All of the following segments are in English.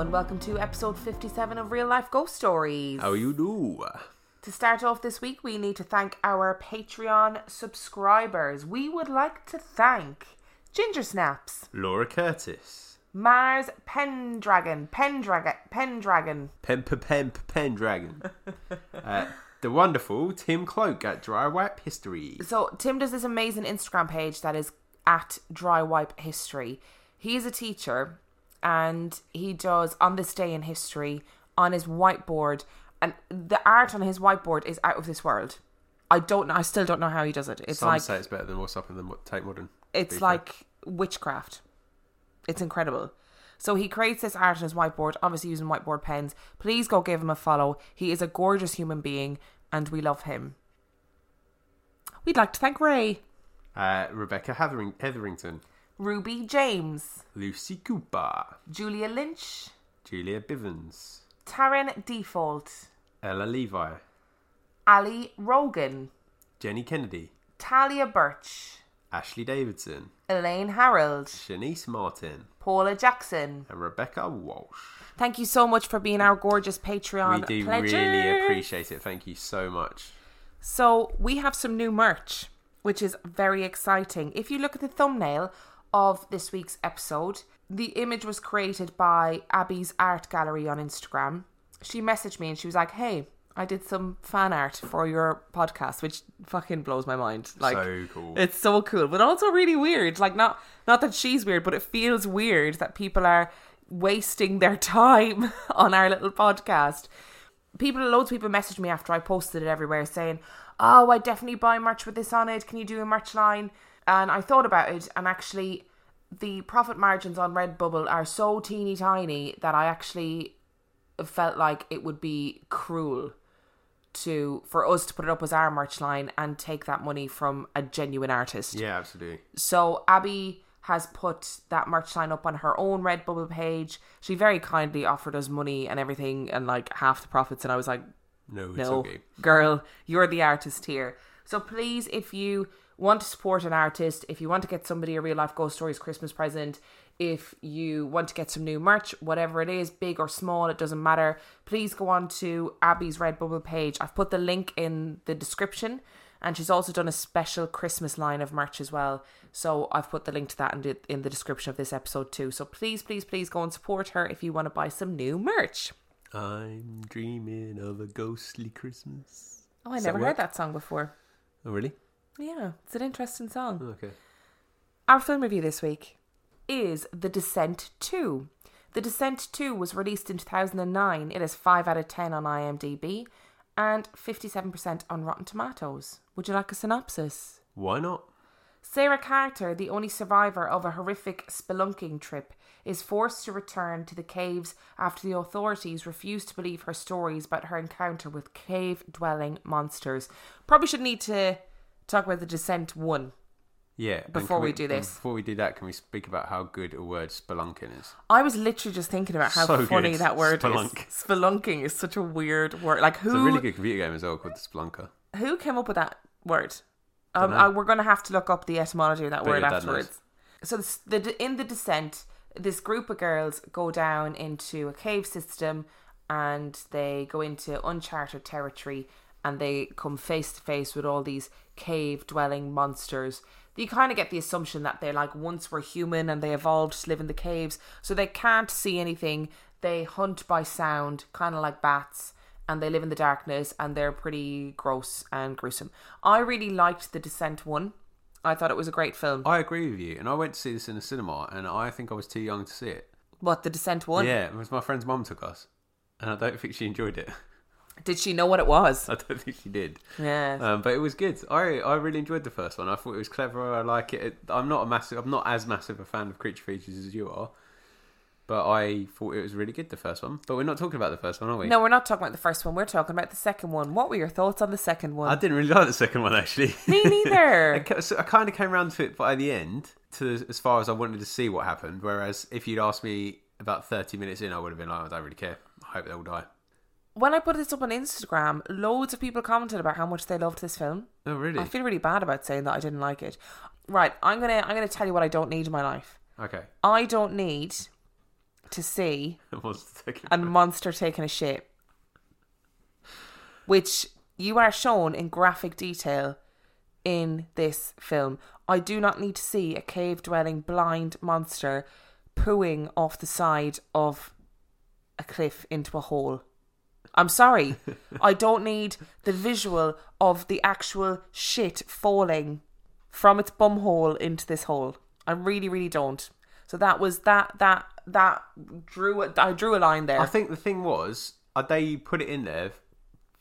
and welcome to episode 57 of Real Life Ghost Stories. How you do? To start off this week, we need to thank our Patreon subscribers. We would like to thank Ginger Snaps, Laura Curtis. Mars Pendragon, Pendragon, Pendragon, Pen Pen Pen Pendragon. uh, the wonderful Tim Cloak at Dry Wipe History. So Tim does this amazing Instagram page that is at Dry Wipe History. He is a teacher and he does on this day in history on his whiteboard and the art on his whiteboard is out of this world. I don't know I still don't know how he does it. It's Some like say it's better than what's up in the Tate Modern. it's be fair. like witchcraft. It's incredible. So he creates this art on his whiteboard, obviously using whiteboard pens. Please go give him a follow. He is a gorgeous human being and we love him. We'd like to thank Ray, uh, Rebecca Hetherington, Ruby James, Lucy Cooper, Julia Lynch, Julia Bivens, Taryn Default, Ella Levi, Ali Rogan, Jenny Kennedy, Talia Birch, Ashley Davidson, Elaine Harold, Shanice Martin, Paula Jackson. and Rebecca Walsh. Thank you so much for being our gorgeous Patreon we do pledgers. really appreciate it. Thank you so much. So we have some new merch, which is very exciting. If you look at the thumbnail of this week's episode, the image was created by Abby's art gallery on Instagram. She messaged me and she was like, "Hey, I did some fan art for your podcast," which fucking blows my mind. Like, so cool. it's so cool, but also really weird. Like, not not that she's weird, but it feels weird that people are wasting their time on our little podcast people loads of people messaged me after I posted it everywhere saying, "Oh, I definitely buy merch with this on it. Can you do a merch line?" And I thought about it, and actually, the profit margins on Redbubble are so teeny tiny that I actually felt like it would be cruel to for us to put it up as our merch line and take that money from a genuine artist. yeah, absolutely. So Abby has put that merch line up on her own Redbubble page. She very kindly offered us money and everything and like half the profits and I was like, No, it's no, okay. girl, you're the artist here. So please, if you want to support an artist, if you want to get somebody a real life ghost stories Christmas present, if you want to get some new merch, whatever it is, big or small, it doesn't matter. Please go on to Abby's Redbubble page. I've put the link in the description, and she's also done a special Christmas line of merch as well. So I've put the link to that in the, in the description of this episode too. So please, please, please go and support her if you want to buy some new merch. I'm dreaming of a ghostly Christmas. Oh, I Does never that heard that song before. Oh, really? Yeah, it's an interesting song. Okay. Our film review this week is The Descent 2. The Descent 2 was released in 2009. It has 5 out of 10 on IMDb and 57% on Rotten Tomatoes. Would you like a synopsis? Why not? Sarah Carter, the only survivor of a horrific spelunking trip, is forced to return to the caves after the authorities refuse to believe her stories about her encounter with cave dwelling monsters. Probably should need to talk about The Descent 1. Yeah. Before can we do this. Before we do that, can we speak about how good a word spelunking is? I was literally just thinking about how So funny good. that word Spelunk. is. Spelunking is such a weird word. Like It's who a really good computer game as well called the Spelunker. who came up with that word? Um, I, we're going to have to look up the etymology of that word afterwards. So the in the descent, this group of girls go down into a cave system, and they go into uncharted territory, and they come face to face with all these cave dwelling monsters. You kind of get the assumption that they like once were human and they evolved to live in the caves, so they can't see anything. They hunt by sound, kind of like bats and they live in the darkness and they're pretty gross and gruesome. I really liked the Descent one. I thought it was a great film. I agree with you, and I went to see this in the cinema, and I think I was too young to see it. What the Descent one? Yeah, it was my friend's mum took us, and I don't think she enjoyed it. Did she know what it was? I don't think she did. Yeah. Um, but it was good. I I really enjoyed the first one. I thought it was clever. I like it. I'm not a massive. I'm not as massive a fan of creature features as you are, but I thought it was really good. The first one. But we're not talking about the first one, are we? no, we're not talking about the first one. We're talking about the second one. What were your thoughts on the second one? I didn't really like the second one actually. Me neither. I so I kind of came around to it by the end, to as far as I wanted to see what happened. Whereas if you'd asked me about 30 minutes in, I would have been like, I don't really care. I hope they all die. When I put this up on Instagram, loads of people commented about how much they loved this film. Oh, really? I feel really bad about saying that I didn't like it. Right, I'm gonna I'm gonna tell you what I don't need in my life. Okay. I don't need to see Monster a monster taking a shit, which you are shown in graphic detail in this film. I do not need to see a cave dwelling blind monster pooing off the side of a cliff into a hole. I'm sorry. I don't need the visual of the actual shit falling from its bum hole into this hole. I really, really don't. So that was that that that drew a, I drew a line there. I think the thing was, uh, they put it in there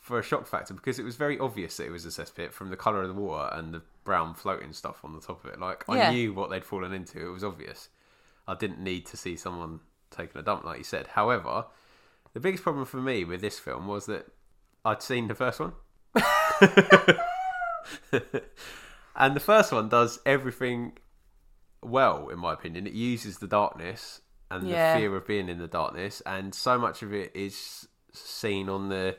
for a shock factor because it was very obvious that it was a cesspit from the colour of the water and the brown floating stuff on the top of it. Like I knew what they'd fallen into. It was obvious. I didn't need to see someone taking a dump, like you said. However, the biggest problem for me with this film was that I'd seen the first one. and the first one does everything well, in my opinion. It uses the darkness and Yeah. the fear of being in the darkness, and so much of it is seen on the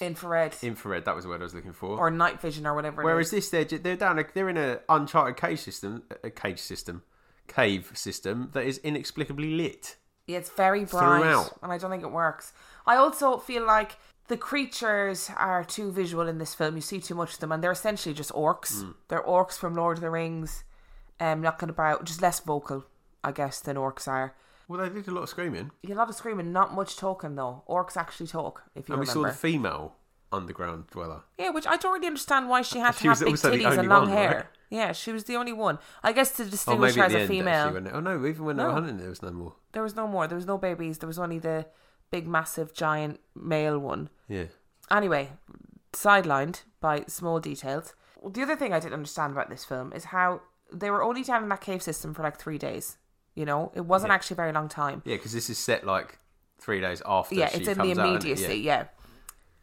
Infrared infrared. That was the word I was looking for. or night vision or whatever. Whereas is. this, they're they're down. A, they're in an uncharted cage system, a cage system, cave system that is inexplicably lit. Yeah, it's very bright, Throughout. and I don't think it works. I also feel like the creatures are too visual in this film. You see too much of them, and they're essentially just orcs. Hmm. They're orcs from Lord of the Rings, um, knocking about, just less vocal, I guess, than orcs are. Well, they did a lot of screaming, Yeah, A lot of screaming, not much talking though. Orcs actually talk, if you and we saw the female underground dweller. yeah, which I don't really understand why she had to She have big titties and long one, hair. right? Yeah, she was the only one. I guess to Oh, distinguish maybe her as a female. Actually, oh no, even when they were hunting, there was no more. There was no more. There was no babies. There was only the big, massive, giant male one. Yeah, Anyway, sidelined by small details. The other thing I didn't understand about this film is how they were only down in that cave system for like three days. You know, it wasn't Yeah. actually a very long time. yeah, because this is set like three days after. yeah, she it's in the comes out, isn't it? immediacy. Yeah. yeah.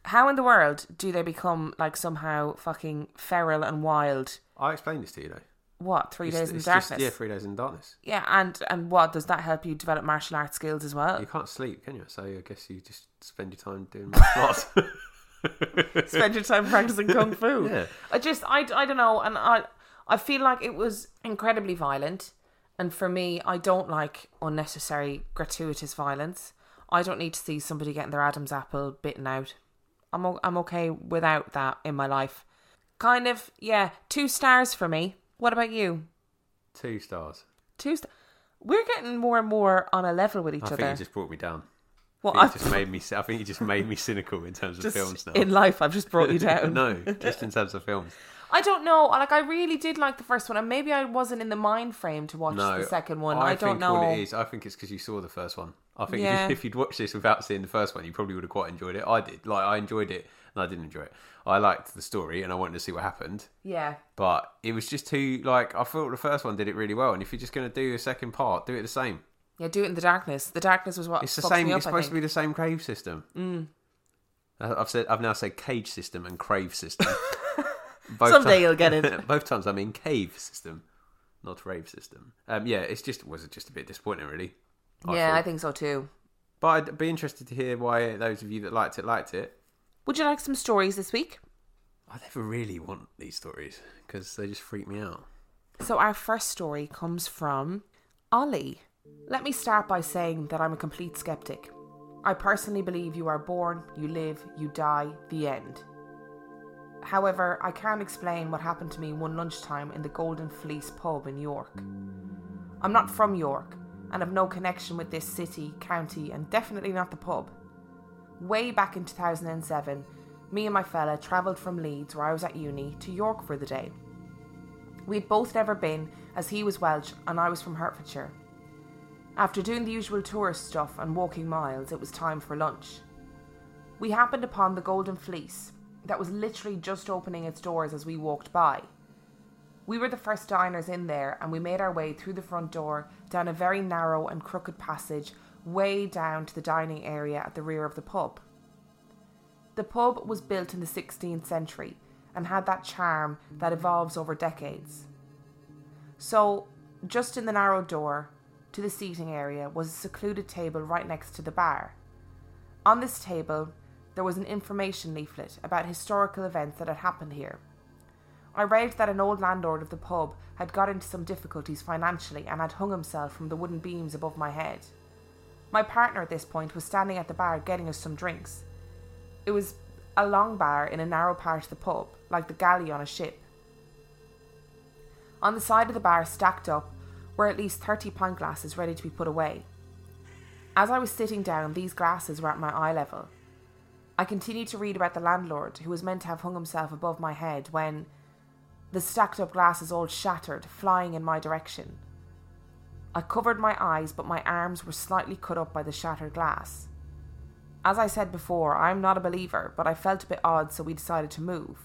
How in the world do they become like somehow fucking feral and wild? I explained this to you though. What three It's- days in darkness? Just, yeah, three days in darkness. Yeah, and and what does that help you develop martial arts skills as well? You can't sleep, can you? So I guess you just spend your time doing martial arts. Spend your time practicing kung fu. Yeah. I just I, I don't know, and I I feel like it was incredibly violent, and for me, I don't like unnecessary gratuitous violence. I don't need to see somebody getting their Adam's apple bitten out. I'm o- I'm okay without that in my life. Kind of, yeah. Two stars for me. What about you? Two stars. Two. St- We're getting more and more on a level with each I other. I think it just brought me down. well, I just made me. I think you just made me cynical in terms of films now. in life, I've just brought you down. no, just in terms of films. I don't know. Like I really did like the first one, and maybe I wasn't in the mind frame to watch No, the second one. I, I, don't know. what it is. I think it's because you saw the first one. I think Yeah. if, you, if you'd watched this without seeing the first one, you probably would have quite enjoyed it. I did. Like I enjoyed it, and I didn't enjoy it. I liked the story, and I wanted to see what happened. Yeah, But it was just too like I thought the first one did it really well, and if you're just going to do a second part, do it the same. yeah. Do it in the darkness. The darkness was what It's the same. Me up, it's supposed to be the same crave system. Mm. I've said. I've now said cage system and crave system. Both Someday ti- you'll get it. Both times I mean cave system, not rave system. Um, yeah, it's just was it just a bit disappointing, really. Yeah, I think so too. But I'd be interested to hear why those of you that liked it liked it. Would you like some stories this week? I never really want these stories because they just freak me out. So our first story comes from Ollie. Let me start by saying that I'm a complete skeptic. I personally believe you are born, you live, you die, the end. However, I can't explain what happened to me one lunchtime in the Golden Fleece pub in York. I'm not from York and have no connection with this city, county, and definitely not the pub. Way back in 2007, me and my fella travelled from Leeds, where I was at uni, to York for the day. We'd both never been, as he was Welsh and I was from Hertfordshire. After doing the usual tourist stuff and walking miles, it was time for lunch. We happened upon the Golden Fleece, that was literally just opening its doors as we walked by. We were the first diners in there, and we made our way through the front door down a very narrow and crooked passage, way down to the dining area at the rear of the pub. The pub was built in the 16th century and had that charm that evolves over decades. So, just in the narrow door to the seating area was a secluded table right next to the bar. On this table, there was an information leaflet about historical events that had happened here. I read that an old landlord of the pub had got into some difficulties financially and had hung himself from the wooden beams above my head. My partner at this point was standing at the bar getting us some drinks. It was a long bar in a narrow part of the pub, like the galley on a ship. On the side of the bar, stacked up, were at least 30 pint glasses ready to be put away. As I was sitting down, these glasses were at my eye level. I continued to read about the landlord, who was meant to have hung himself above my head, when the stacked up glasses all shattered, flying in my direction. I covered my eyes, but my arms were slightly cut up by the shattered glass. As I said before, I am not a believer, but I felt a bit odd, so we decided to move.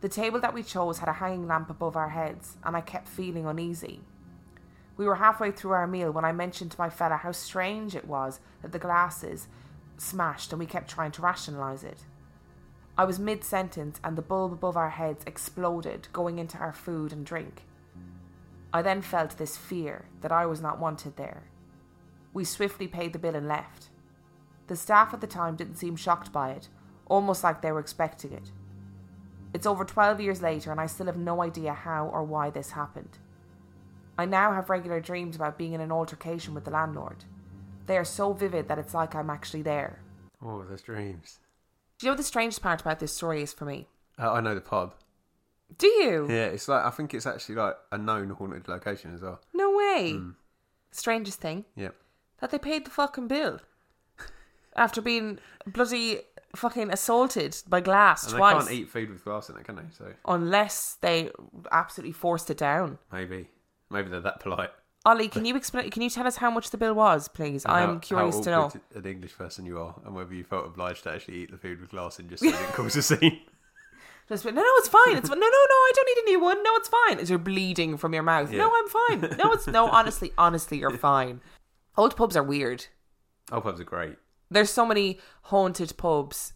The table that we chose had a hanging lamp above our heads, and I kept feeling uneasy. We were halfway through our meal when I mentioned to my fella how strange it was that the glasses smashed and we kept trying to rationalise it. I was mid sentence and the bulb above our heads exploded, going into our food and drink. I then felt this fear that I was not wanted there. We swiftly paid the bill and left. The staff at the time didn't seem shocked by it, almost like they were expecting it. It's over 12 years later, and I still have no idea how or why this happened. I now have regular dreams about being in an altercation with the landlord. They are so vivid that it's like I'm actually there. Oh, those dreams. Do you know what the strangest part about this story is for me? Uh, I know the pub. Do you? Yeah, it's like I think it's actually like a known haunted location as well. No way. Strangest thing Yeah. that they paid the fucking bill after being bloody fucking assaulted by glass And twice. they can't eat food with glass in it, can they? So unless they absolutely forced it down. maybe, maybe they're that polite. Ollie, can you explain? Can you tell us how much the bill was, please? And I'm how- curious how to know. An English person you are, and whether you felt obliged to actually eat the food with glass in just so it cause a scene. Just be, no, no, it's fine. It's no, no, no. I don't need a new one. No, it's fine. As you're bleeding from your mouth. Yeah. No, I'm fine. No, it's no. Honestly, honestly, you're fine. Old pubs are weird. Old pubs are great. There's so many haunted pubs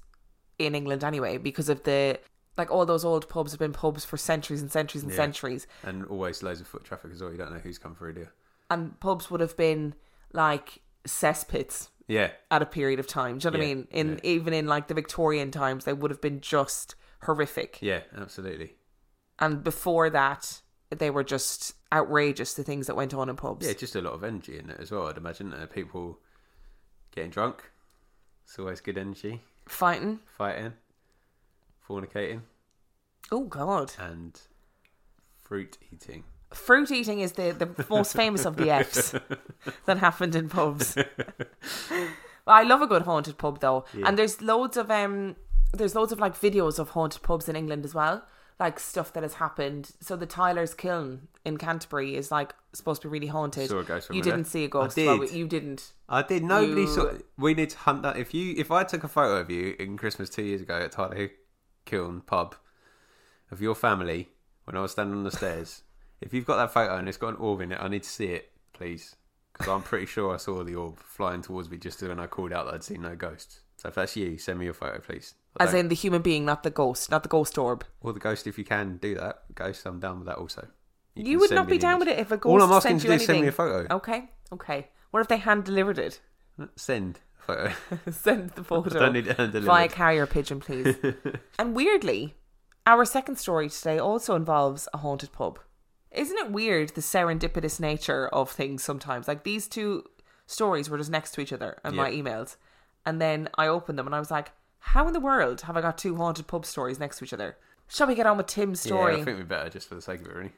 in England anyway because of the like all those old pubs have been pubs for centuries and centuries and Yeah. centuries, And always loads of foot traffic as well. You don't know who's come through, do you? And pubs would have been like cesspits Yeah. at a period of time. Do you know what I mean? In yeah. even in like the Victorian times, they would have been just horrific. Yeah, absolutely. And before that, they were just outrageous. The things that went on in pubs. Yeah, just a lot of energy in it as well, I'd imagine. Uh, people getting drunk. It's always good energy. Fighting. Fighting. Fornicating. Oh God. And fruit eating. Fruit eating is the, the most famous of the F's that happened in pubs. I love a good haunted pub though, and there's loads of um, there's loads of like videos of haunted pubs in England as well, like stuff that has happened. So the Tyler's Kiln in Canterbury is like supposed to be really haunted. Saw a ghost you didn't see a ghost. did. Well, you didn't. I did. Nobody You- saw. We need to hunt that. If you, if I took a photo of you in Christmas two years ago at Tyler Kiln pub of your family when I was standing on the stairs, if you've got that photo and it's got an orb in it, I need to see it, please, because I'm pretty sure I saw the orb flying towards me just when I called out that I'd seen no ghosts. So if that's you, send me your photo, please. I As don't- in the human being, not the ghost, not the ghost orb. or the ghost, if you can do that. Ghost, I'm down with that also. You, can would send not me be down image. with it if a ghost All I'm asking sent to you do is send anything. me a photo. Okay, okay. What if they hand delivered it? Send a photo. Send the photo. Don't need it hand Via carrier pigeon, please. and weirdly, our second story today also involves a haunted pub. Isn't it weird the serendipitous nature of things sometimes? Like these two stories were just next to each other in my Yeah. emails. And then I opened them and I was like, how in the world have I got two haunted pub stories next to each other? Shall we get on with Tim's story? Yeah, I think we better just for the sake of it, really.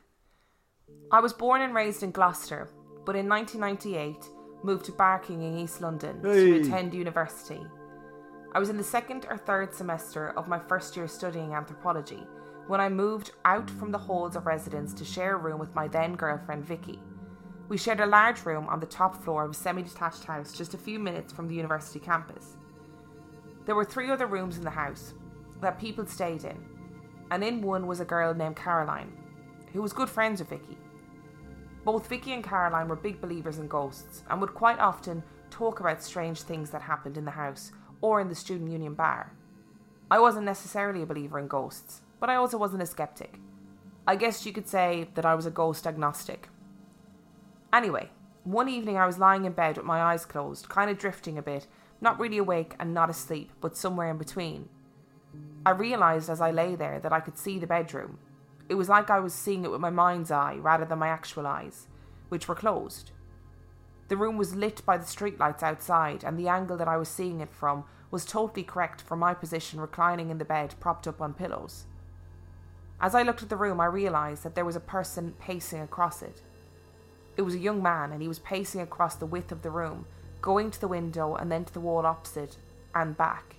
I was born and raised in Gloucester, but in 1998 moved to Barking in East London to Hey. attend university. I was in the second or third semester of my first year studying anthropology when I moved out from the halls of residence to share a room with my then girlfriend Vicky. We shared a large room on the top floor of a semi detached house just a few minutes from the university campus. There were three other rooms in the house that people stayed in, and in one was a girl named Caroline, who was good friends with Vicky. Both Vicky and Caroline were big believers in ghosts and would quite often talk about strange things that happened in the house or in the student union bar. I wasn't necessarily a believer in ghosts, but I also wasn't a skeptic. I guess you could say that I was a ghost agnostic. Anyway, one evening I was lying in bed with my eyes closed, kind of drifting a bit, not really awake and not asleep, but somewhere in between. I realised as I lay there that I could see the bedroom. It was like I was seeing it with my mind's eye rather than my actual eyes, which were closed. The room was lit by the streetlights outside, and the angle that I was seeing it from was totally correct for my position reclining in the bed propped up on pillows. As I looked at the room, I realised that there was a person pacing across it. It was a young man, and he was pacing across the width of the room, going to the window and then to the wall opposite and back.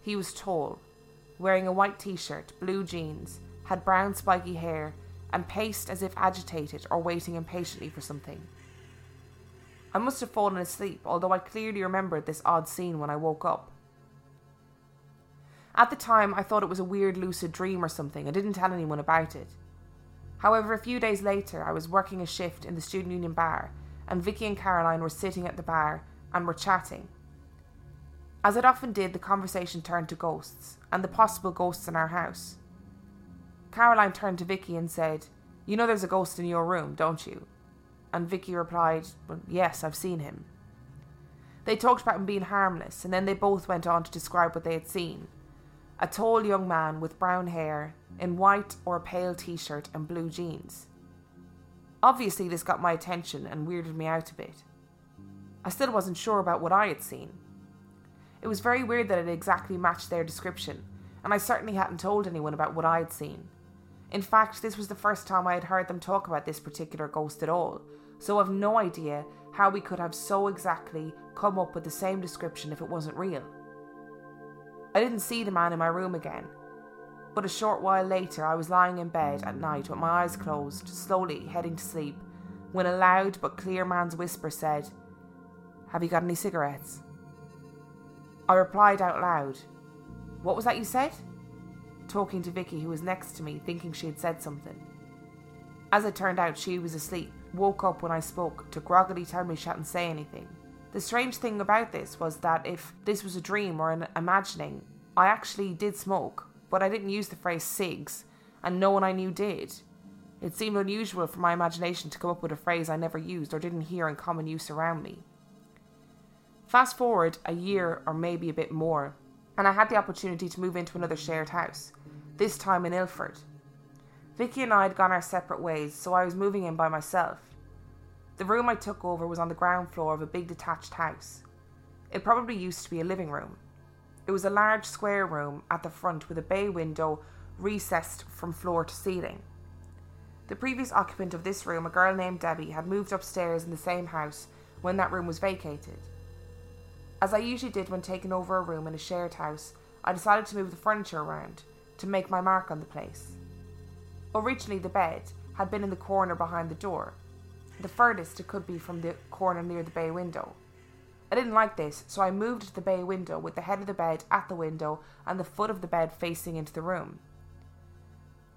He was tall, wearing a white t shirt, blue jeans, had brown spiky hair, and paced as if agitated or waiting impatiently for something. I must have fallen asleep, although I clearly remembered this odd scene when I woke up. At the time, I thought it was a weird lucid dream or something and didn't tell anyone about it. However, a few days later, I was working a shift in the Student Union bar, and Vicky and Caroline were sitting at the bar and were chatting. As it often did, the conversation turned to ghosts and the possible ghosts in our house. Caroline turned to Vicky and said, You know there's a ghost in your room, don't you? And Vicky replied, well, Yes, I've seen him. They talked about him being harmless, and then they both went on to describe what they had seen. A tall young man with brown hair, in white or pale t shirt and blue jeans. Obviously, this got my attention and weirded me out a bit. I still wasn't sure about what I had seen. It was very weird that it exactly matched their description, and I certainly hadn't told anyone about what I had seen. In fact, this was the first time I had heard them talk about this particular ghost at all, so I've no idea how we could have so exactly come up with the same description if it wasn't real. I didn't see the man in my room again, but a short while later I was lying in bed at night with my eyes closed, slowly heading to sleep, when a loud but clear man's whisper said, Have you got any cigarettes? I replied out loud, What was that you said? Talking to Vicky, who was next to me, thinking she had said something. As it turned out, she was asleep, woke up when I spoke to groggily tell me she hadn't say anything. The strange thing about this was that if this was a dream or an imagining, I actually did smoke, but I didn't use the phrase cigs, and no one I knew did. It seemed unusual for my imagination to come up with a phrase I never used or didn't hear in common use around me. Fast forward a year or maybe a bit more, and I had the opportunity to move into another shared house, this time in Ilford. Vicky and I had gone our separate ways, so I was moving in by myself. The room I took over was on the ground floor of a big detached house. It probably used to be a living room. It was a large square room at the front with a bay window recessed from floor to ceiling. The previous occupant of this room, a girl named Debbie, had moved upstairs in the same house when that room was vacated. As I usually did when taking over a room in a shared house, I decided to move the furniture around to make my mark on the place. Originally, the bed had been in the corner behind the door, the furthest it could be from the corner near the bay window. I didn't like this, so I moved to the bay window with the head of the bed at the window and the foot of the bed facing into the room.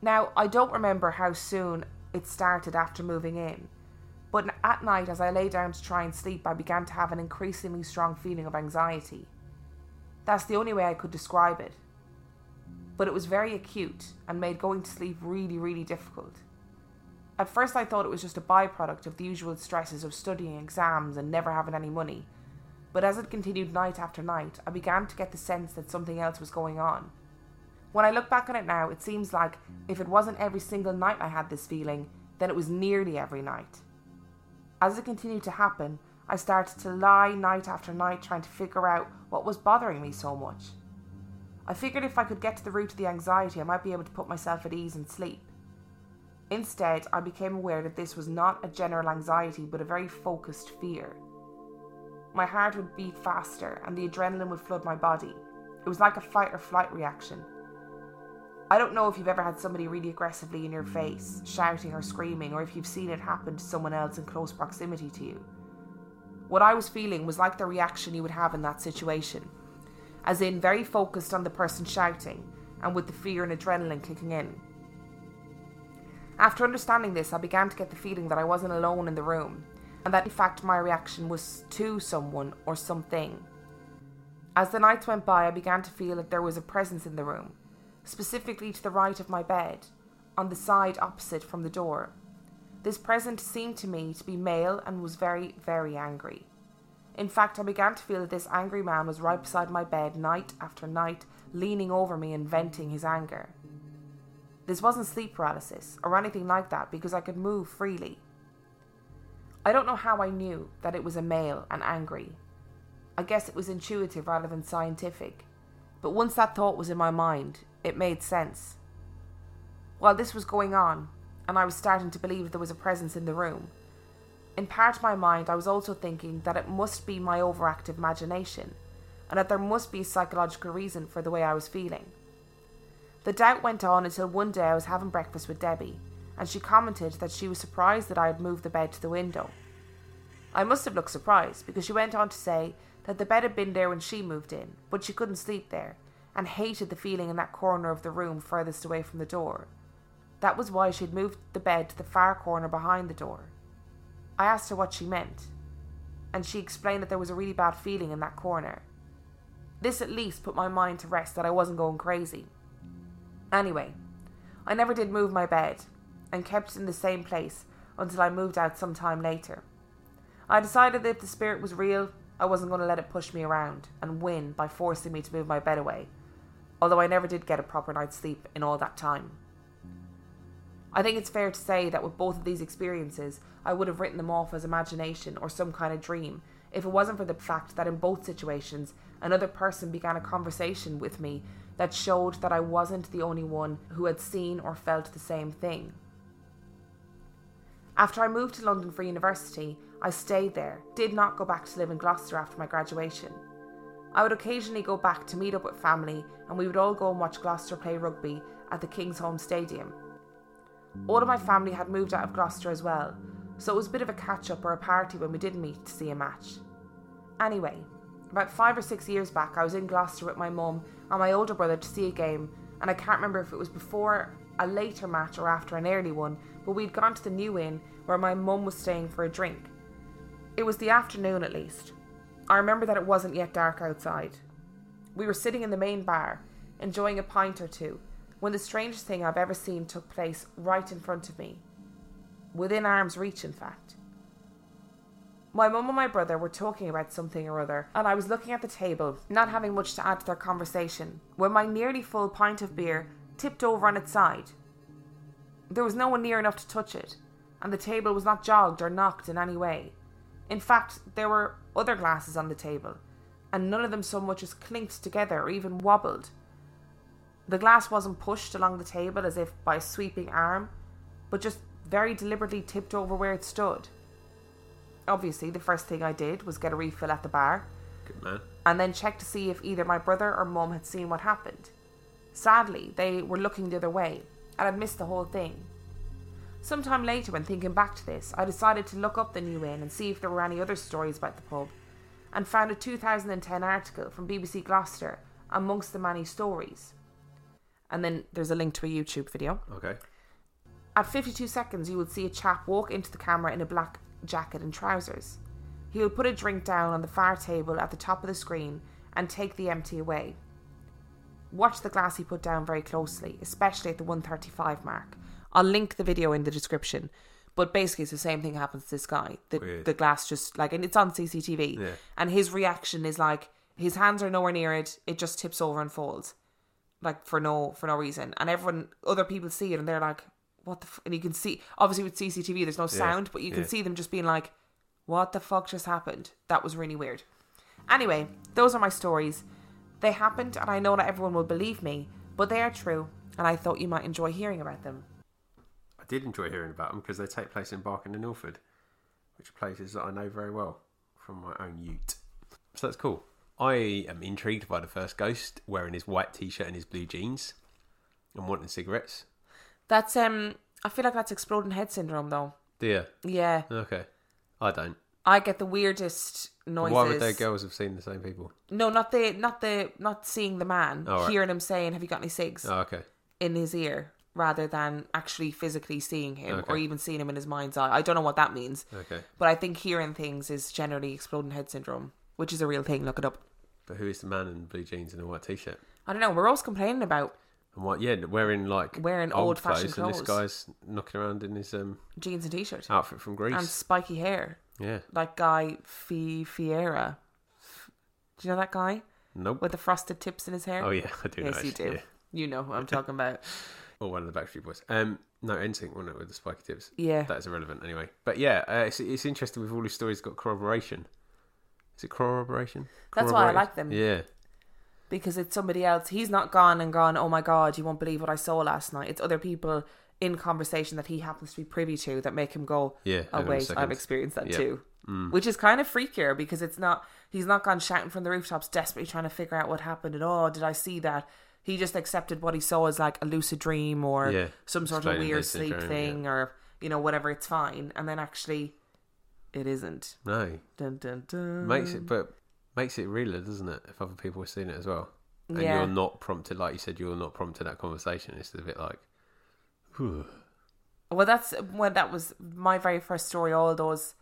Now, I don't remember how soon it started after moving in, but at night, as I lay down to try and sleep, I began to have an increasingly strong feeling of anxiety. That's the only way I could describe it. But it was very acute and made going to sleep really, really difficult. At first, I thought it was just a byproduct of the usual stresses of studying exams and never having any money. But as it continued night after night, I began to get the sense that something else was going on. When I look back on it now, it seems like if it wasn't every single night I had this feeling, then it was nearly every night. As it continued to happen, I started to lie night after night trying to figure out what was bothering me so much. I figured if I could get to the root of the anxiety, I might be able to put myself at ease and sleep. Instead, I became aware that this was not a general anxiety but a very focused fear. My heart would beat faster and the adrenaline would flood my body. It was like a fight or flight reaction. I don't know if you've ever had somebody really aggressively in your face, shouting or screaming, or if you've seen it happen to someone else in close proximity to you. What I was feeling was like the reaction you would have in that situation, as in very focused on the person shouting and with the fear and adrenaline kicking in. After understanding this, I began to get the feeling that I wasn't alone in the room, and that in fact my reaction was to someone or something. As the nights went by, I began to feel that there was a presence in the room, specifically to the right of my bed, on the side opposite from the door. This presence seemed to me to be male and was very, very angry. In fact, I began to feel that this angry man was right beside my bed night after night, leaning over me and venting his anger. This wasn't sleep paralysis or anything like that because I could move freely. I don't know how I knew that it was a male and angry. I guess it was intuitive rather than scientific. But once that thought was in my mind, it made sense. While this was going on, and I was starting to believe there was a presence in the room, in part of my mind I was also thinking that it must be my overactive imagination, and that there must be a psychological reason for the way I was feeling. The doubt went on until one day I was having breakfast with Debbie, and she commented that she was surprised that I had moved the bed to the window. I must have looked surprised because she went on to say that the bed had been there when she moved in, but she couldn't sleep there, and hated the feeling in that corner of the room furthest away from the door. That was why she had moved the bed to the far corner behind the door. I asked her what she meant, and she explained that there was a really bad feeling in that corner. This at least put my mind to rest that I wasn't going crazy. Anyway, I never did move my bed, and kept it in the same place until I moved out some time later. I decided that if the spirit was real, I wasn't going to let it push me around and win by forcing me to move my bed away, although I never did get a proper night's sleep in all that time. I think it's fair to say that with both of these experiences, I would have written them off as imagination or some kind of dream if it wasn't for the fact that in both situations, another person began a conversation with me that showed that I wasn't the only one who had seen or felt the same thing. After I moved to London for university, I stayed there, did not go back to live in Gloucester after my graduation. I would occasionally go back to meet up with family, and we would all go and watch Gloucester play rugby at the King's Kingsholm Stadium. All of my family had moved out of Gloucester as well, so it was a bit of a catch up or a party when we did meet to see a match. Anyway, about five or six years back, I was in Gloucester with my mum and my older brother to see a game, and I can't remember if it was before a later match or after an early one, but we'd gone to the New Inn where my mum was staying for a drink. It was the afternoon at least. I remember that it wasn't yet dark outside. We were sitting in the main bar, enjoying a pint or two, when the strangest thing I've ever seen took place right in front of me. Within arm's reach, in fact. My mum and my brother were talking about something or other, and I was looking at the table, not having much to add to their conversation, when my nearly full pint of beer tipped over on its side. There was no one near enough to touch it, and the table was not jogged or knocked in any way. In fact, there were other glasses on the table, and none of them so much as clinked together or even wobbled. The glass wasn't pushed along the table as if by a sweeping arm, but just very deliberately tipped over where it stood. Obviously, the first thing I did was get a refill at the bar, Good man. and then check to see if either my brother or mum had seen what happened. Sadly, they were looking the other way, and had missed the whole thing. Sometime later, when thinking back to this, I decided to look up the New Inn and see if there were any other stories about the pub, and found a 2010 article from BBC Gloucester amongst the many stories. And then there's a link to a YouTube video. Okay. At 52 seconds, you would see a chap walk into the camera in a black jacket and trousers. He would put a drink down on the far table at the top of the screen and take the empty away. Watch the glass he put down very closely, especially at the 135 mark. I'll link the video in the description. But basically, it's the same thing happens to this guy. The, Weird. the glass just like, and it's on CCTV. Yeah. And his reaction is like, his hands are nowhere near it. It just tips over and falls, like for no for no reason. And everyone, other people see it, and they're like, "What the?" F-? And you can see, obviously, with CCTV, there's no sound, but you can yeah. see them just being like, "What the fuck just happened?" That was really weird. Anyway, those are my stories. They happened, and I know not everyone will believe me, but they are true, and I thought you might enjoy hearing about them. I did enjoy hearing about them because they take place in Barking and Ilford, which are places that I know very well from my own ute. So that's cool. I am intrigued by the first ghost wearing his white t-shirt and his blue jeans and wanting cigarettes. That's um, I feel like that's exploding head syndrome, though. Dear. Yeah, Okay. I don't. I get the weirdest noises. Why would their girls have seen the same people? No, not the, not the, not seeing the man, right. hearing him saying, "Have you got any cigs?" Oh, okay. in his ear, rather than actually physically seeing him or even seeing him in his mind's eye. I don't know what that means, Okay. but I think hearing things is generally exploding head syndrome, which is a real thing. Look it up. But who is the man in blue jeans and a white t-shirt? I don't know. We're always complaining about And what? Yeah, wearing like Wearing old old-fashioned clothes, and this guy's knocking around in his um, jeans and t-shirt outfit from Greece. and spiky hair, Yeah. like Guy Fi Fieri. Do you know that guy Nope. with the frosted tips in his hair? Oh yeah, I do. yes, know you do. yeah. You know who I'm talking about. or one of the Backstreet Boys. Um, no, NSYNC, wasn't it, with the spiky tips? Yeah. That's irrelevant anyway. But yeah, uh, it's, it's interesting with all these stories got corroboration. Is it corroboration? That's why I like them. Yeah. Because it's somebody else. He's not gone and gone, oh my god, you won't believe what I saw last night. It's other people in conversation that he happens to be privy to that make him go, Yeah. oh hang on a wait. I've experienced that Yeah. too. Mm. Which is kind of freakier because it's not, he's not gone shouting from the rooftops, desperately trying to figure out what happened and oh, did I see that? He just accepted what he saw as like a lucid dream or Yeah. some sort of weird sleep thing or, you know, whatever, it's fine. And then actually, it isn't. No. Dun, dun, dun. Makes it, but makes it realer, doesn't it? If other people have seen it as well. And Yeah. you're not prompted, like you said, you're not prompted that conversation. It's a bit like, whew. Well, that's when that was my very first story. All those,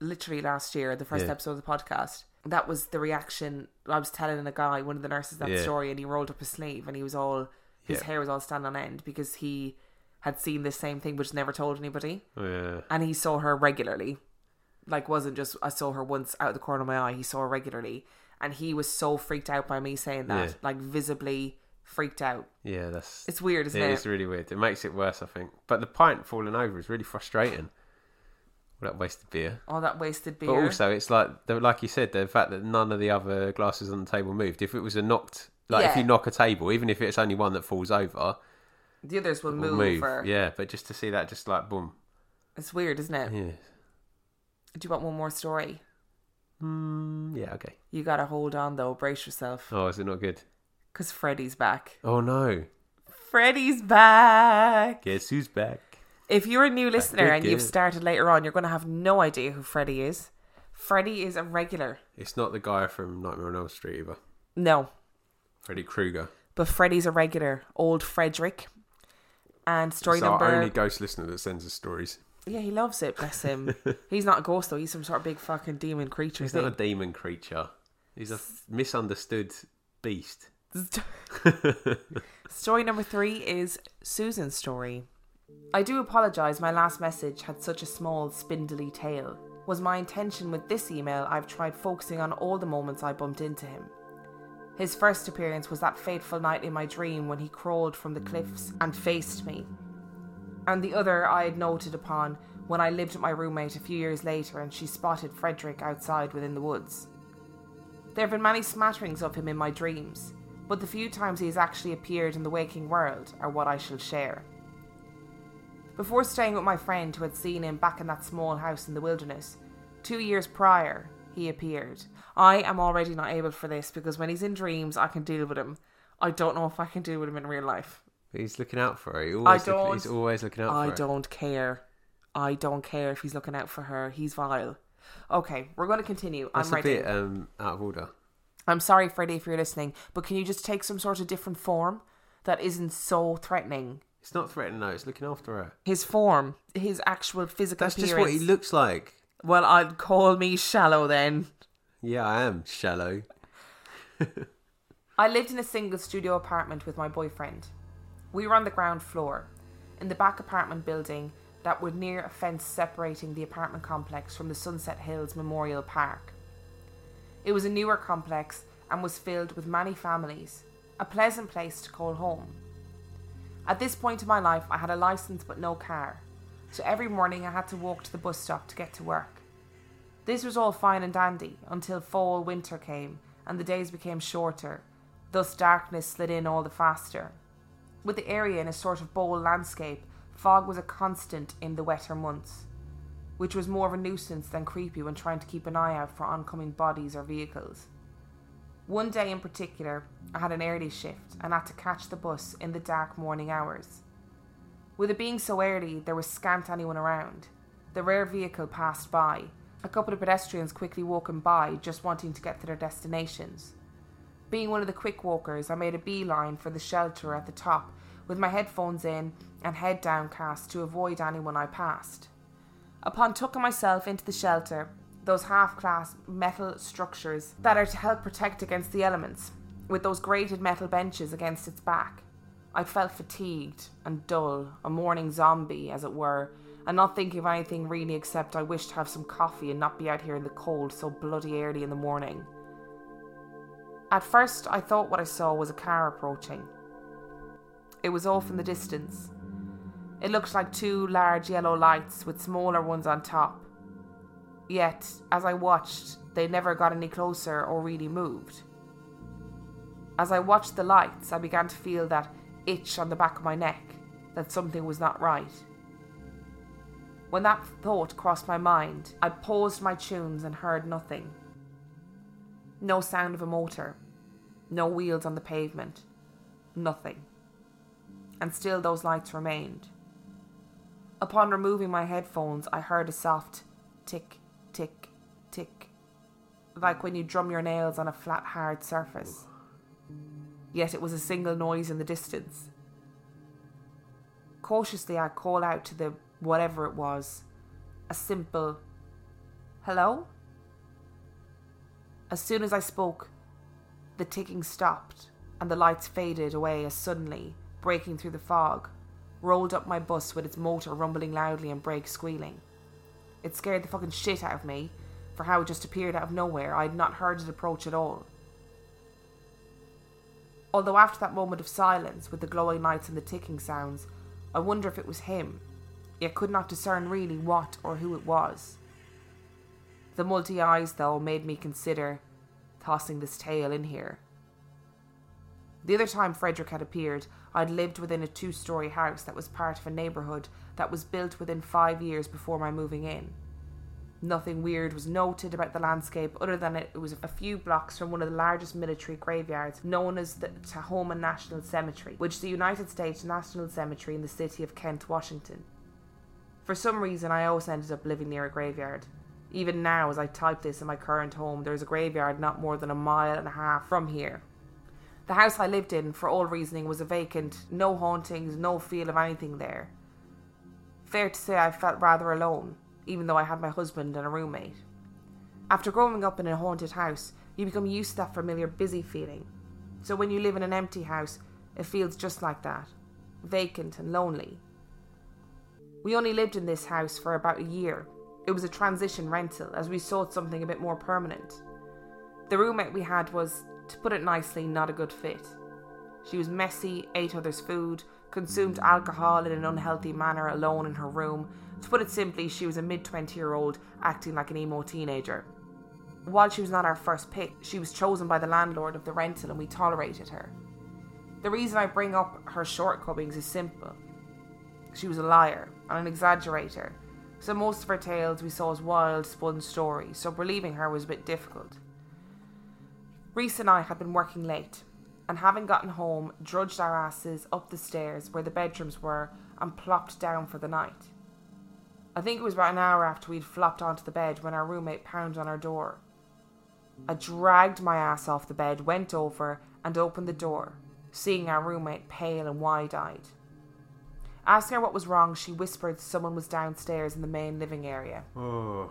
literally last year, the first Yeah. episode of the podcast. That was the reaction. I was telling a guy, one of the nurses, that Yeah. story, and he rolled up his sleeve, and he was all his Yeah. hair was all standing on end because he had seen the same thing, but never told anybody. Oh, yeah. And he saw her regularly, like wasn't just I saw her once out of the corner of my eye. He saw her regularly, and he was so freaked out by me saying that, Yeah. like visibly freaked out. Yeah, that's. It's weird, isn't yeah, it? it's really weird. It makes it worse, I think. But the pint falling over is really frustrating. All that wasted beer. All that wasted beer. But also, it's like, like you said, the fact that none of the other glasses on the table moved. If it was a knocked, like if you knock a table, even if it's only one that falls over, the others will it move. move. Or, Yeah, but just to see that, just like boom. It's weird, isn't it? Yeah. Do you want one more story? Mm, yeah. Okay. You gotta hold on though, brace yourself. Oh, is it not good? Because Freddy's back. Oh no! Freddy's back! Guess who's back? If you're a new listener and you've started later on, you're gonna have no idea who Freddy is. Freddy is a regular. It's not the guy from Nightmare on Elm Street either. No, Freddy Krueger. but Freddy's a regular. Old Frederick. And story It's number. our only ghost listener that sends us stories. Yeah, he loves it, bless him. he's not a ghost though, he's some sort of big fucking demon creature He's not a demon creature. He's a misunderstood beast. Story number three is Susan's story. I do apologise, my last message had such a small, spindly tail. Was my intention with this email, I've tried focusing on all the moments I bumped into him. His first appearance was that fateful night in my dream when he crawled from the cliffs and faced me. And the other I had noted upon when I lived with my roommate a few years later and she spotted Frederick outside within the woods. There have been many smatterings of him in my dreams, but the few times he has actually appeared in the waking world are what I shall share. Before staying with my friend who had seen him back in that small house in the wilderness, two years prior, he appeared. I am already not able for this because when he's in dreams, I can deal with him. I don't know if I can deal with him in real life. He's looking out for her. He always don't- Looking, he's always looking out I for her. I don't care. I don't care if he's looking out for her. He's vile. Okay, we're going to continue. That's I'm a ready. bit um, out of order. I'm sorry, Freddie, if you're listening, but can you just take some sort of different form that isn't so threatening? It's not threatening, no. It's looking after her. His form, his actual physical That's just what he looks like. well, I'd call me shallow then. Yeah, I am shallow. I lived in a single studio apartment with my boyfriend. We were on the ground floor, in the back apartment building that was near a fence separating the apartment complex from the Sunset Hills Memorial Park. It was a newer complex and was filled with many families, a pleasant place to call home. At this point in my life, I had a license but no car, so every morning I had to walk to the bus stop to get to work. This was all fine and dandy until fall winter came and the days became shorter, thus darkness slid in all the faster. With the area in a sort of bowl landscape, fog was a constant in the wetter months, which was more of a nuisance than creepy when trying to keep an eye out for oncoming bodies or vehicles. One day in particular, I had an early shift and had to catch the bus in the dark morning hours. With it being so early, there was scant anyone around. The rare vehicle passed by, a couple of pedestrians quickly walking by, just wanting to get to their destinations. Being one of the quick walkers, I made a beeline for the shelter at the top, with my headphones in and head downcast to avoid anyone I passed. Upon tucking myself into the shelter, those half class metal structures that are to help protect against the elements, with those grated metal benches against its back, I felt fatigued and dull, a morning zombie, as it were, and not thinking of anything really except I wished to have some coffee and not be out here in the cold so bloody early in the morning. At first, I thought what I saw was a car approaching. It was off in the distance. It looked like two large yellow lights with smaller ones on top. Yet, as I watched, they never got any closer or really moved. As I watched the lights, I began to feel that itch on the back of my neck, that something was not right. When that thought crossed my mind, I paused my tunes and heard nothing. No sound of a motor, no wheels on the pavement, nothing. And still those lights remained. Upon removing my headphones, I heard a soft tick, tick, tick, like when you drum your nails on a flat, hard surface. Yet it was a single noise in the distance. Cautiously, I call out to the whatever it was a simple hello. As soon as I spoke, the ticking stopped and the lights faded away as suddenly, breaking through the fog, rolled up my bus with its motor rumbling loudly and brakes squealing. It scared the fucking shit out of me, for how it just appeared out of nowhere. I had not heard it approach at all. Although after that moment of silence, with the glowing lights and the ticking sounds, I wonder if it was him, yet could not discern really what or who it was. The multi eyes, though, made me consider tossing this tale in here. The other time Frederick had appeared, I'd lived within a two story house that was part of a neighbourhood that was built within five years before my moving in. Nothing weird was noted about the landscape other than it was a few blocks from one of the largest military graveyards known as the Tahoma National Cemetery, which is the United States National Cemetery in the city of Kent, Washington. For some reason, I always ended up living near a graveyard. Even now, as I type this in my current home, there is a graveyard not more than a mile and a half from here. The house I lived in, for all reasoning, was a vacant, no hauntings, no feel of anything there. Fair to say, I felt rather alone, even though I had my husband and a roommate. After growing up in a haunted house, you become used to that familiar busy feeling. So when you live in an empty house, it feels just like that vacant and lonely. We only lived in this house for about a year. It was a transition rental as we sought something a bit more permanent. The roommate we had was, to put it nicely, not a good fit. She was messy, ate others' food, consumed alcohol in an unhealthy manner alone in her room. To put it simply, she was a mid 20 year old acting like an emo teenager. While she was not our first pick, she was chosen by the landlord of the rental and we tolerated her. The reason I bring up her shortcomings is simple. She was a liar and an exaggerator, so most of her tales we saw as wild, spun stories, so believing her was a bit difficult. Reese and I had been working late, and having gotten home, drudged our asses up the stairs where the bedrooms were and plopped down for the night. I think it was about an hour after we'd flopped onto the bed when our roommate pounded on our door. I dragged my ass off the bed, went over, and opened the door, seeing our roommate pale and wide eyed. Asking her what was wrong, she whispered someone was downstairs in the main living area. Oh.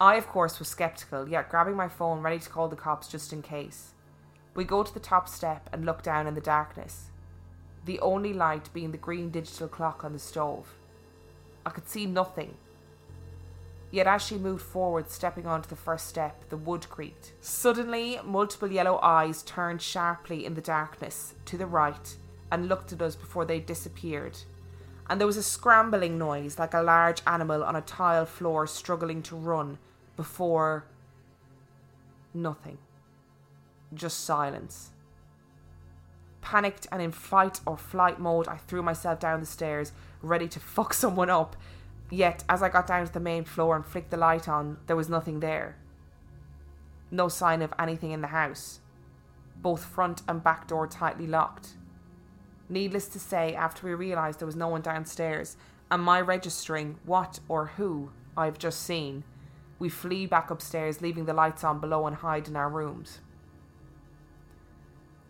I, of course, was skeptical, yet grabbing my phone, ready to call the cops just in case. We go to the top step and look down in the darkness, the only light being the green digital clock on the stove. I could see nothing. Yet as she moved forward, stepping onto the first step, the wood creaked. Suddenly, multiple yellow eyes turned sharply in the darkness to the right and looked at us before they disappeared. And there was a scrambling noise like a large animal on a tile floor struggling to run before nothing. Just silence. Panicked and in fight or flight mode, I threw myself down the stairs, ready to fuck someone up. Yet, as I got down to the main floor and flicked the light on, there was nothing there. No sign of anything in the house. Both front and back door tightly locked. Needless to say, after we realised there was no one downstairs, and my registering what or who I've just seen, we flee back upstairs, leaving the lights on below and hide in our rooms.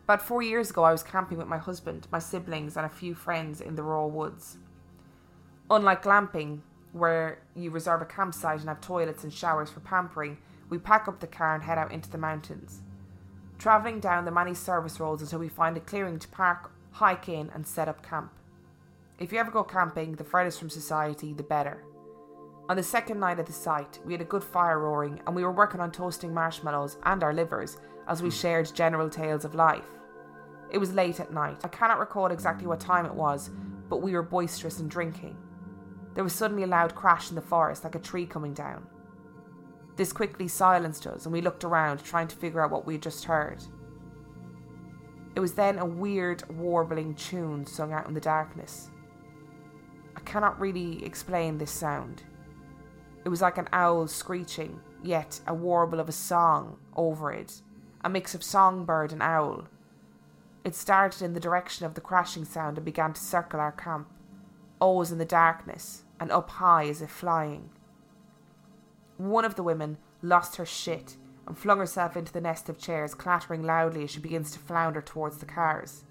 About four years ago, I was camping with my husband, my siblings, and a few friends in the raw woods. Unlike glamping, where you reserve a campsite and have toilets and showers for pampering, we pack up the car and head out into the mountains. Travelling down the many service roads until we find a clearing to park, hike in, and set up camp. If you ever go camping, the furthest from society, the better. On the second night at the site, we had a good fire roaring and we were working on toasting marshmallows and our livers as we hmm. shared general tales of life. It was late at night. I cannot recall exactly what time it was, but we were boisterous and drinking. There was suddenly a loud crash in the forest, like a tree coming down. This quickly silenced us, and we looked around, trying to figure out what we had just heard. It was then a weird, warbling tune sung out in the darkness. I cannot really explain this sound. It was like an owl screeching, yet a warble of a song over it, a mix of songbird and owl. It started in the direction of the crashing sound and began to circle our camp, always in the darkness and up high as if flying. One of the women lost her shit and flung herself into the nest of chairs, clattering loudly as she begins to flounder towards the cars.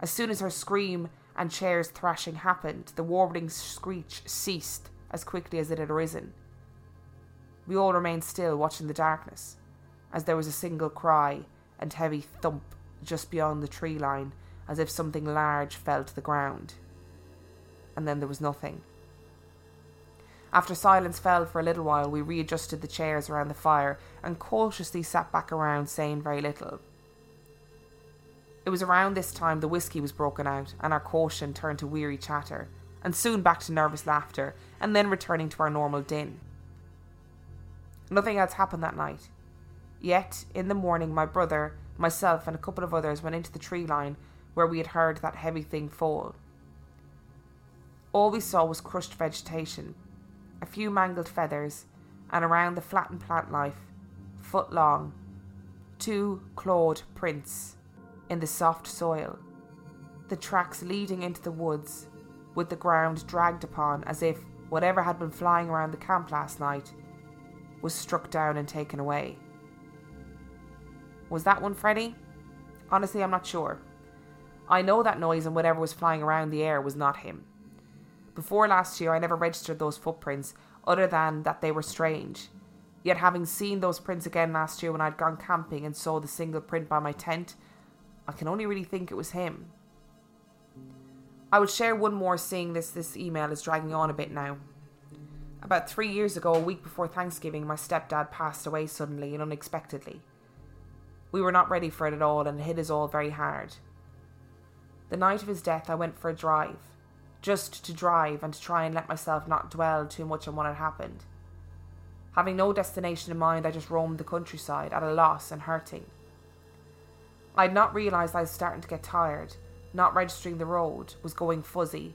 As soon as her scream and chairs thrashing happened, the warbling screech ceased as quickly as it had arisen. We all remained still, watching the darkness, as there was a single cry and heavy thump just beyond the tree line, as if something large fell to the ground. And then there was nothing. After silence fell for a little while, we readjusted the chairs around the fire and cautiously sat back around, saying very little. It was around this time the whisky was broken out, and our caution turned to weary chatter, and soon back to nervous laughter, and then returning to our normal din. Nothing else happened that night. Yet, in the morning, my brother, myself, and a couple of others went into the tree line where we had heard that heavy thing fall. All we saw was crushed vegetation, a few mangled feathers, and around the flattened plant life, foot long, two clawed prints in the soft soil, the tracks leading into the woods, with the ground dragged upon as if whatever had been flying around the camp last night was struck down and taken away. Was that one Freddy? Honestly, I'm not sure. I know that noise and whatever was flying around the air was not him. Before last year, I never registered those footprints other than that they were strange. Yet, having seen those prints again last year when I'd gone camping and saw the single print by my tent, I can only really think it was him. I would share one more seeing this this email is dragging on a bit now. About three years ago, a week before Thanksgiving, my stepdad passed away suddenly and unexpectedly. We were not ready for it at all and it hit us all very hard. The night of his death, I went for a drive just to drive and to try and let myself not dwell too much on what had happened. Having no destination in mind, I just roamed the countryside at a loss and hurting. I'd not realised I was starting to get tired, not registering the road, was going fuzzy,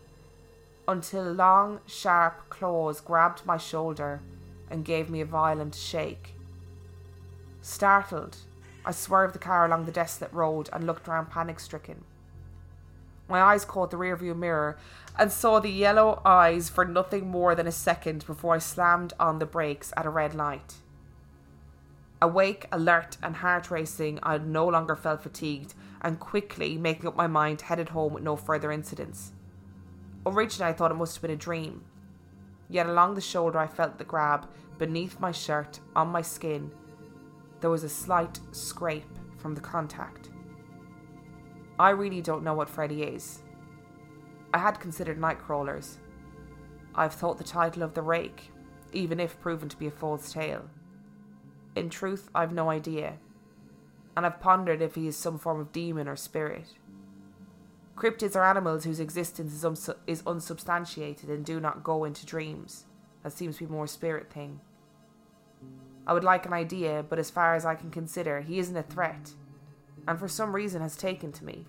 until long, sharp claws grabbed my shoulder and gave me a violent shake. Startled, I swerved the car along the desolate road and looked round panic stricken. My eyes caught the rearview mirror and saw the yellow eyes for nothing more than a second before I slammed on the brakes at a red light. Awake, alert, and heart racing, I no longer felt fatigued and quickly, making up my mind, headed home with no further incidents. Originally, I thought it must have been a dream. Yet along the shoulder, I felt the grab beneath my shirt, on my skin. There was a slight scrape from the contact. I really don't know what Freddy is. I had considered Nightcrawlers. I've thought the title of The Rake, even if proven to be a false tale. In truth, I've no idea, and I've pondered if he is some form of demon or spirit. Cryptids are animals whose existence is, uns- is unsubstantiated and do not go into dreams. That seems to be more a spirit thing. I would like an idea, but as far as I can consider, he isn't a threat and for some reason has taken to me.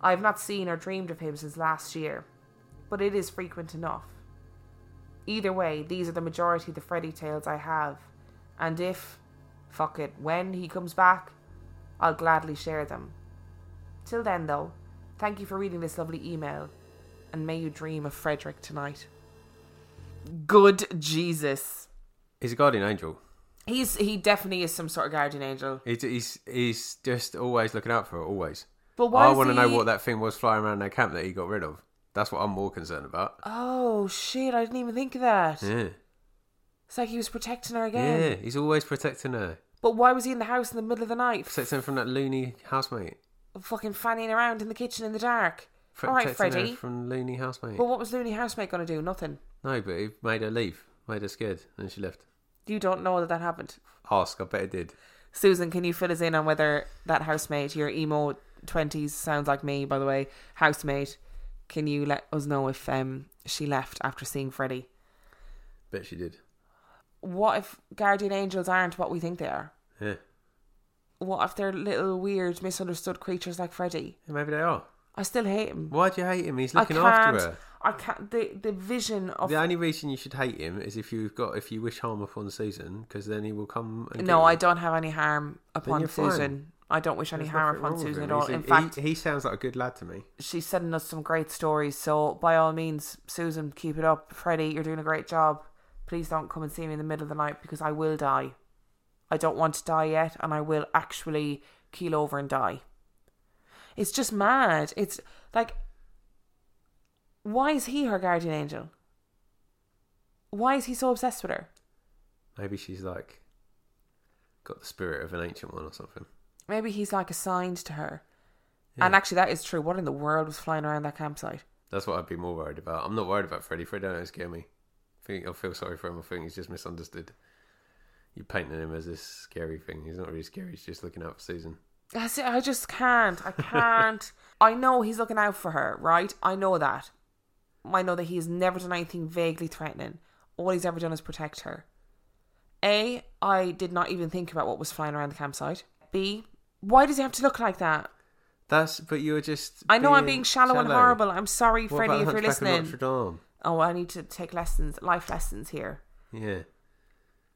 I have not seen or dreamed of him since last year, but it is frequent enough. Either way, these are the majority of the Freddy tales I have, and if, fuck it, when he comes back, I'll gladly share them. Till then, though, thank you for reading this lovely email, and may you dream of Frederick tonight. Good Jesus. He's a guardian angel. He's he definitely is some sort of guardian angel. He's he's, he's just always looking out for it, always. But why I want to he- know what that thing was flying around their camp that he got rid of. That's what I'm more concerned about. Oh shit! I didn't even think of that. Yeah. It's like he was protecting her again. Yeah, he's always protecting her. But why was he in the house in the middle of the night, Protecting from that loony housemate. fucking fanning around in the kitchen in the dark? All right, Freddie. from loony housemate. But what was loony housemate going to do? Nothing. No, but he made her leave. Made her scared, and she left. You don't know that that happened. Ask, I bet it did. Susan, can you fill us in on whether that housemate, your emo twenties. Sounds like me, by the way. Housemate, can you let us know if um she left after seeing Freddie? Bet she did. What if guardian angels aren't what we think they are? Yeah. What if they're little weird, misunderstood creatures like Freddie? yeah maybe they are. I still hate him. Why do you hate him? He's looking after her. I can't. The the vision of The only reason you should hate him is if you've got if you wish harm upon Susan, because then he will come. And no, I don't have any harm upon. Susan. I don't wish any There's harm upon Susan at all. He's a- In he- fact, he, sounds like a good lad to me. she's sending us some great stories. So by all means, Susan, keep it up. Freddie, you're doing a great job. Please don't come and see me in the middle of the night because I will die. I don't want to die yet, and I will actually keel over and die. It's just mad. It's like, why is he her guardian angel? Why is he so obsessed with her? Maybe she's like got the spirit of an ancient one or something. Maybe he's like assigned to her. Yeah. And actually, that is true. What in the world was flying around that campsite? That's what I'd be more worried about. I'm not worried about Freddie. Freddie don't scare me. I think I feel sorry for him. I think he's just misunderstood. You're painting him as this scary thing. He's not really scary. He's just looking out for Susan. That's it. I just can't. I can't. I know he's looking out for her, right? I know that. I know that he has never done anything vaguely threatening. All he's ever done is protect her. A, I did not even think about what was flying around the campsite. B, why does he have to look like that? That's but you're just. I know I'm being shallow, and horrible. I'm sorry, What Freddie, about if you're Hunchback of listening. Notre Dame? Oh, I need to take lessons, life lessons here. Yeah,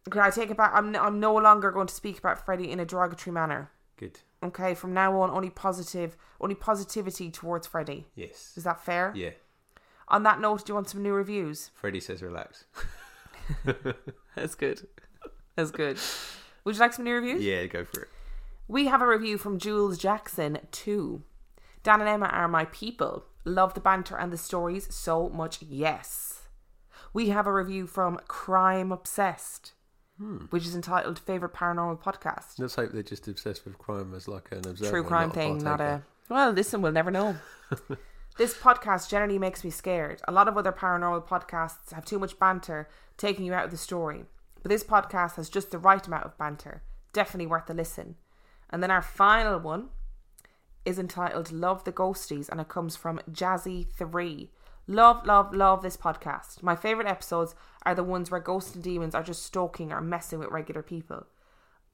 Okay, I take it back. I'm, I'm no longer going to speak about Freddie in a derogatory manner. good. Okay, from now on, only positive, only positivity towards Freddie. Yes. Is that fair? Yeah. On that note, do you want some new reviews? Freddie says relax. That's good. That's good. Would you like some new reviews? yeah, go for it. We have a review from Jules Jackson too. Dan and Emma are my people. Love the banter and the stories so much, yes. We have a review from Crime Obsessed, which is entitled Favorite Paranormal Podcast. Let's hope they're just obsessed with crime as like an observer. True crime not thing, not a. Well, listen, we'll never know. this podcast generally makes me scared. A lot of other paranormal podcasts have too much banter, taking you out of the story. But this podcast has just the right amount of banter. Definitely worth a listen. And then our final one is entitled Love the Ghosties and it comes from Jazzy3. Love, love, love this podcast. My favourite episodes are the ones where ghosts and demons are just stalking or messing with regular people.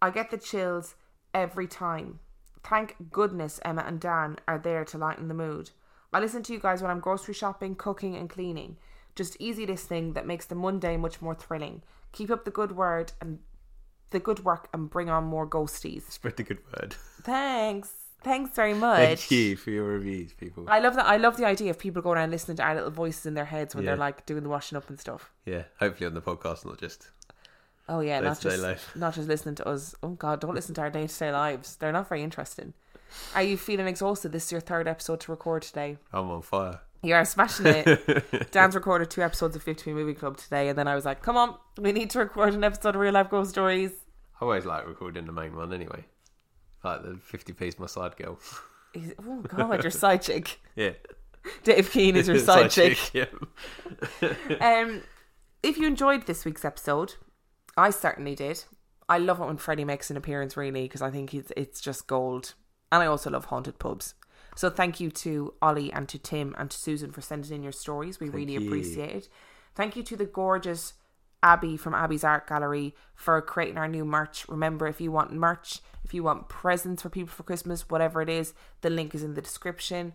I get the chills every time. Thank goodness Emma and Dan are there to lighten the mood. I listen to you guys when I'm grocery shopping, cooking, and cleaning. Just easy listening that makes the Monday much more thrilling. Keep up the good word and the good work and bring on more ghosties. Spread the good word. Thanks. Thanks very much. Thank you for your reviews, people. I love that. I love the idea of people going around listening to our little voices in their heads when Yeah. they're like doing the washing up and stuff. Yeah, hopefully on the podcast, not just. Oh yeah, not just life. not just listening to us. Oh god, don't listen to our day to day lives. They're not very interesting. Are you feeling exhausted? This is your third episode to record today. I'm on fire. You are smashing it. Dan's recorded two episodes of 50p Movie Club today, and then I was like, come on, we need to record an episode of Real Life Ghost Stories. I always like recording the main one anyway. Like the 50 piece, my side girl. He's- Oh god, your side chick. Yeah. Dave Keane is your side chick. Yeah. Um, if you enjoyed this week's episode, I certainly did. I love it when Freddie makes an appearance, really, because I think it's it's just gold. And I also love haunted pubs. So thank you to Ollie and to Tim and to Susan for sending in your stories. We really you. appreciate it. Thank you to the gorgeous Abby from Abby's Art Gallery for creating our new merch. Remember, if you want merch, if you want presents for people for Christmas, whatever it is, the link is in the description.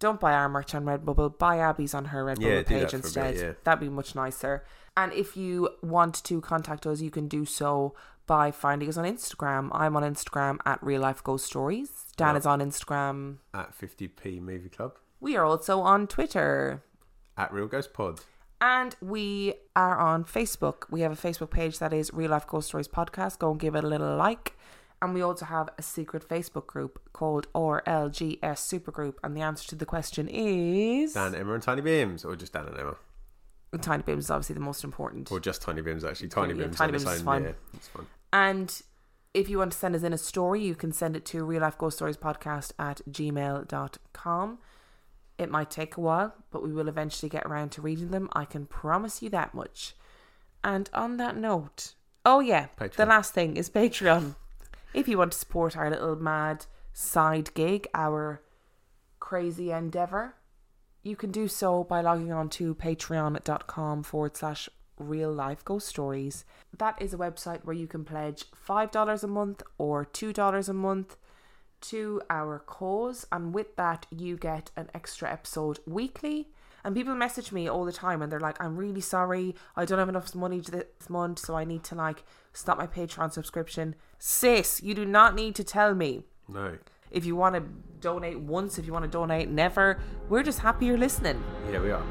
Don't buy our merch on Redbubble. Buy Abby's on her Redbubble Yeah, page that a bit, instead. yeah. That'd be much nicer. And if you want to contact us, you can do so by finding us on Instagram. I'm on Instagram at Real Life Ghost Stories. Dan Yeah. is on Instagram. At 50p Movie Club. We are also on Twitter. At Real Ghost Pod. And we are on Facebook. We have a Facebook page that is Real Life Ghost Stories Podcast. Go and give it a little like. And we also have a secret Facebook group called RLGS Supergroup. And the answer to the question is Dan, Emma, and Tiny Beams. Or just Dan and Emma. Tiny Bims is obviously the most important. Or just Tiny Beams, actually. Tiny Yeah, Beams Tiny Beams is fine. Yeah, it's fine. And if you want to send us in a story, you can send it to real life ghost stories podcast at gmail.com. It might take a while, but we will eventually get around to reading them. I can promise you that much. And on that note, oh yeah, the last thing is Patreon. If you want to support our little mad side gig, our crazy endeavor, you can do so by logging on to patreon.com forward slash real life ghost stories. That is a website where you can pledge $5 a month or $2 a month to our cause, and with that, you get an extra episode weekly. And people message me all the time and they're like, I'm really sorry, I don't have enough money this month, so I need to like stop my Patreon subscription. Sis, you do not need to tell me. No. If you want to donate once, if you want to donate never, we're just happy you're listening. Yeah, we are.